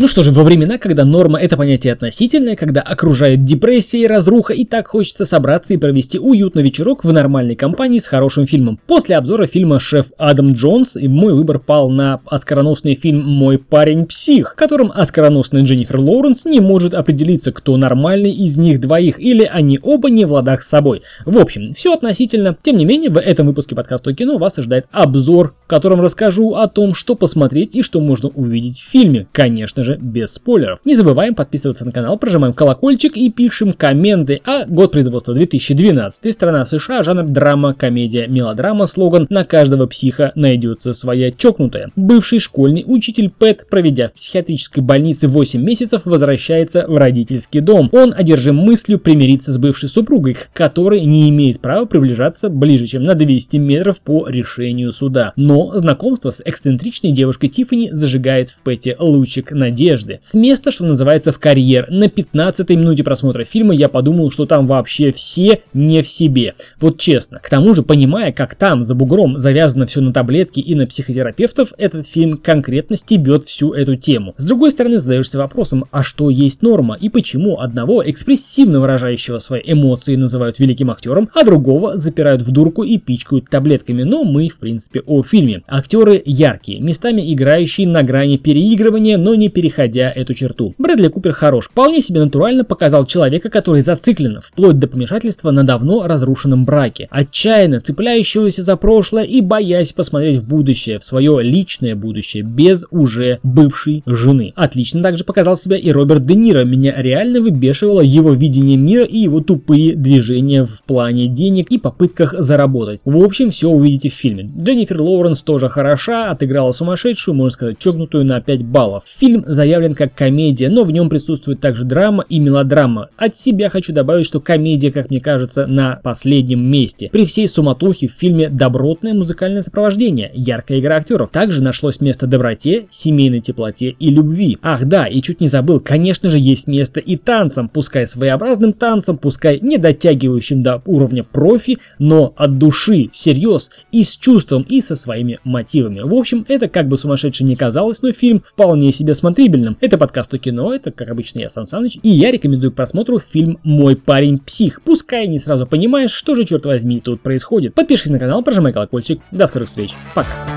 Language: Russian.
Ну что же, во времена, когда норма это понятие относительное, когда окружает депрессия и разруха, и так хочется собраться и провести уютный вечерок в нормальной компании с хорошим фильмом. После обзора фильма «Шеф Адам Джонс» мой выбор пал на оскароносный фильм «Мой парень псих», в котором оскароносная Дженнифер Лоуренс не может определиться, кто нормальный из них двоих, или они оба не в ладах с собой. В общем, все относительно. Тем не менее, в этом выпуске подкаста кино вас ожидает обзор, котором расскажу о том, что посмотреть и что можно увидеть в фильме. Конечно же, без спойлеров. Не забываем подписываться на канал, прожимаем колокольчик и пишем комменты. А год производства 2012, страна США, жанр драма, комедия, мелодрама, слоган «На каждого психа найдется своя чокнутая». Бывший школьный учитель Пэт, проведя в психиатрической больнице 8 месяцев, возвращается в родительский дом. Он одержим мыслью примириться с бывшей супругой, к которой не имеет права приближаться ближе, чем на 200 метров по решению суда. Но знакомство с эксцентричной девушкой Тиффани зажигает в Пэте лучик надежды. С места, что называется, в карьер. На 15-й минуте просмотра фильма я подумал, что там вообще все не в себе. Вот честно. К тому же, понимая, как там за бугром завязано все на таблетки и на психотерапевтов, этот фильм конкретно стебет всю эту тему. С другой стороны, задаешься вопросом, а что есть норма и почему одного экспрессивно выражающего свои эмоции называют великим актером, а другого запирают в дурку и пичкают таблетками. Но мы, в принципе, о фильме. Актеры яркие, местами играющие на грани переигрывания, но не переходя эту черту. Брэдли Купер хорош, вполне себе натурально показал человека, который зациклен, вплоть до помешательства на давно разрушенном браке, отчаянно цепляющегося за прошлое и боясь посмотреть в будущее, в свое личное будущее, без уже бывшей жены. Отлично также показал себя и Роберт Де Ниро, меня реально выбешивало его видение мира и его тупые движения в плане денег и попытках заработать. В общем, все увидите в фильме. Дженнифер Лоуренс тоже хороша, отыграла сумасшедшую, можно сказать, чокнутую на 5 баллов. Фильм заявлен как комедия, но в нем присутствует также драма и мелодрама. От себя хочу добавить, что комедия, как мне кажется, на последнем месте. При всей суматохе в фильме добротное музыкальное сопровождение, яркая игра актеров. Также нашлось место доброте, семейной теплоте и любви. Ах да, и чуть не забыл, конечно же есть место и танцам, пускай своеобразным танцам, пускай не дотягивающим до уровня профи, но от души, всерьез и с чувством и со своими мотивами. В общем, это как бы сумасшедше не казалось, но фильм вполне себе смотрибельным. Это подкаст о кино, это, как обычно, я Сан Саныч, и я рекомендую к просмотру фильм «Мой парень псих». Пускай не сразу понимаешь, что же, черт возьми, тут происходит. Подпишись на канал, прожимай колокольчик. До скорых встреч. Пока.